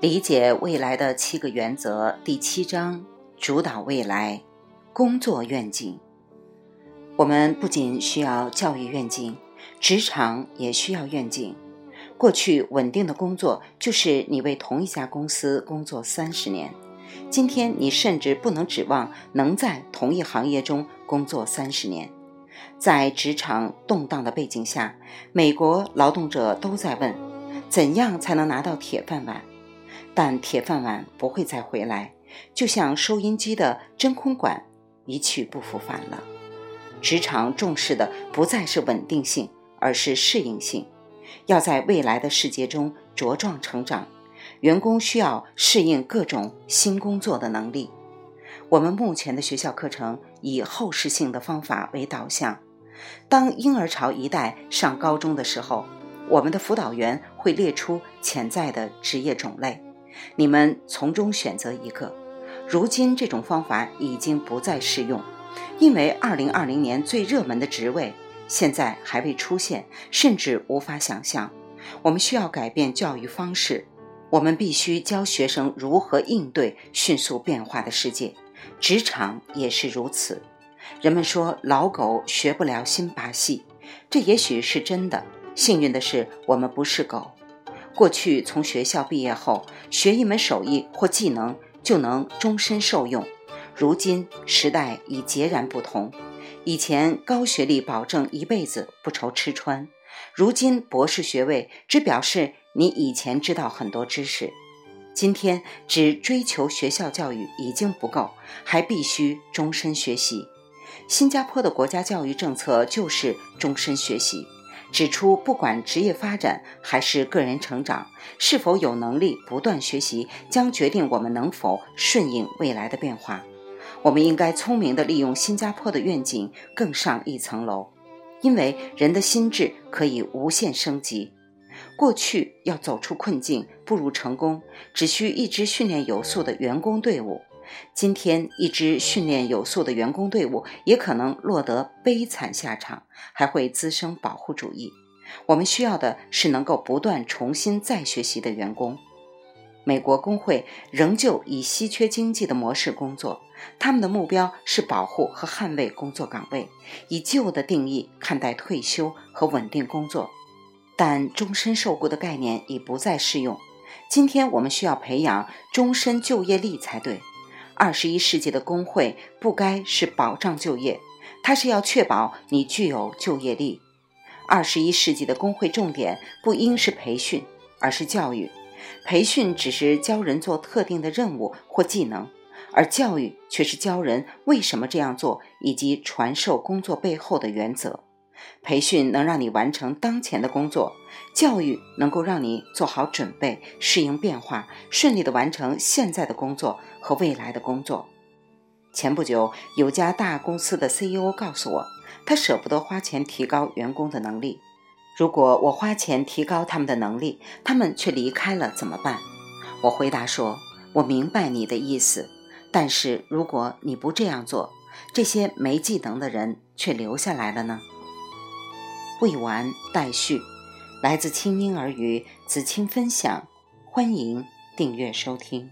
理解未来的七个原则第七章：主导未来工作愿景。我们不仅需要教育愿景，职场也需要愿景。过去稳定的工作就是你为同一家公司工作三十年，今天你甚至不能指望能在同一行业中工作三十年。在职场动荡的背景下，美国劳动者都在问：怎样才能拿到铁饭碗？但铁饭碗不会再回来，就像收音机的真空管一去不复返了。职场重视的不再是稳定性，而是适应性。要在未来的世界中茁壮成长，员工需要适应各种新工作的能力。我们目前的学校课程以后视性的方法为导向。当婴儿潮一代上高中的时候，我们的辅导员会列出潜在的职业种类。你们从中选择一个。如今这种方法已经不再适用，因为2020年最热门的职位现在还未出现，甚至无法想象。我们需要改变教育方式，我们必须教学生如何应对迅速变化的世界。职场也是如此。人们说老狗学不了新把戏，这也许是真的。幸运的是，我们不是狗。过去从学校毕业后学一门手艺或技能就能终身受用，如今时代已截然不同。以前高学历保证一辈子不愁吃穿，如今博士学位只表示你以前知道很多知识。今天只追求学校教育已经不够，还必须终身学习。新加坡的国家教育政策就是终身学习。指出，不管职业发展还是个人成长，是否有能力不断学习，将决定我们能否顺应未来的变化。我们应该聪明地利用新加坡的愿景，更上一层楼，因为人的心智可以无限升级。过去要走出困境、步入成功，只需一支训练有素的员工队伍。今天，一支训练有素的员工队伍也可能落得悲惨下场，还会滋生保护主义。我们需要的是能够不断重新再学习的员工。美国工会仍旧以稀缺经济的模式工作，他们的目标是保护和捍卫工作岗位，以旧的定义看待退休和稳定工作。但终身受雇的概念已不再适用。今天，我们需要培养终身就业力才对。二十一世纪的工会不该是保障就业，它是要确保你具有就业力。二十一世纪的工会重点不应是培训，而是教育。培训只是教人做特定的任务或技能，而教育却是教人为什么这样做，以及传授工作背后的原则。培训能让你完成当前的工作，教育能够让你做好准备，适应变化，顺利地完成现在的工作和未来的工作。前不久，有家大公司的 CEO 告诉我，他舍不得花钱提高员工的能力。如果我花钱提高他们的能力，他们却离开了怎么办？我回答说：“我明白你的意思，但是如果你不这样做，这些没技能的人却留下来了呢？”未完待续，来自清音儿语子清分享，欢迎订阅收听。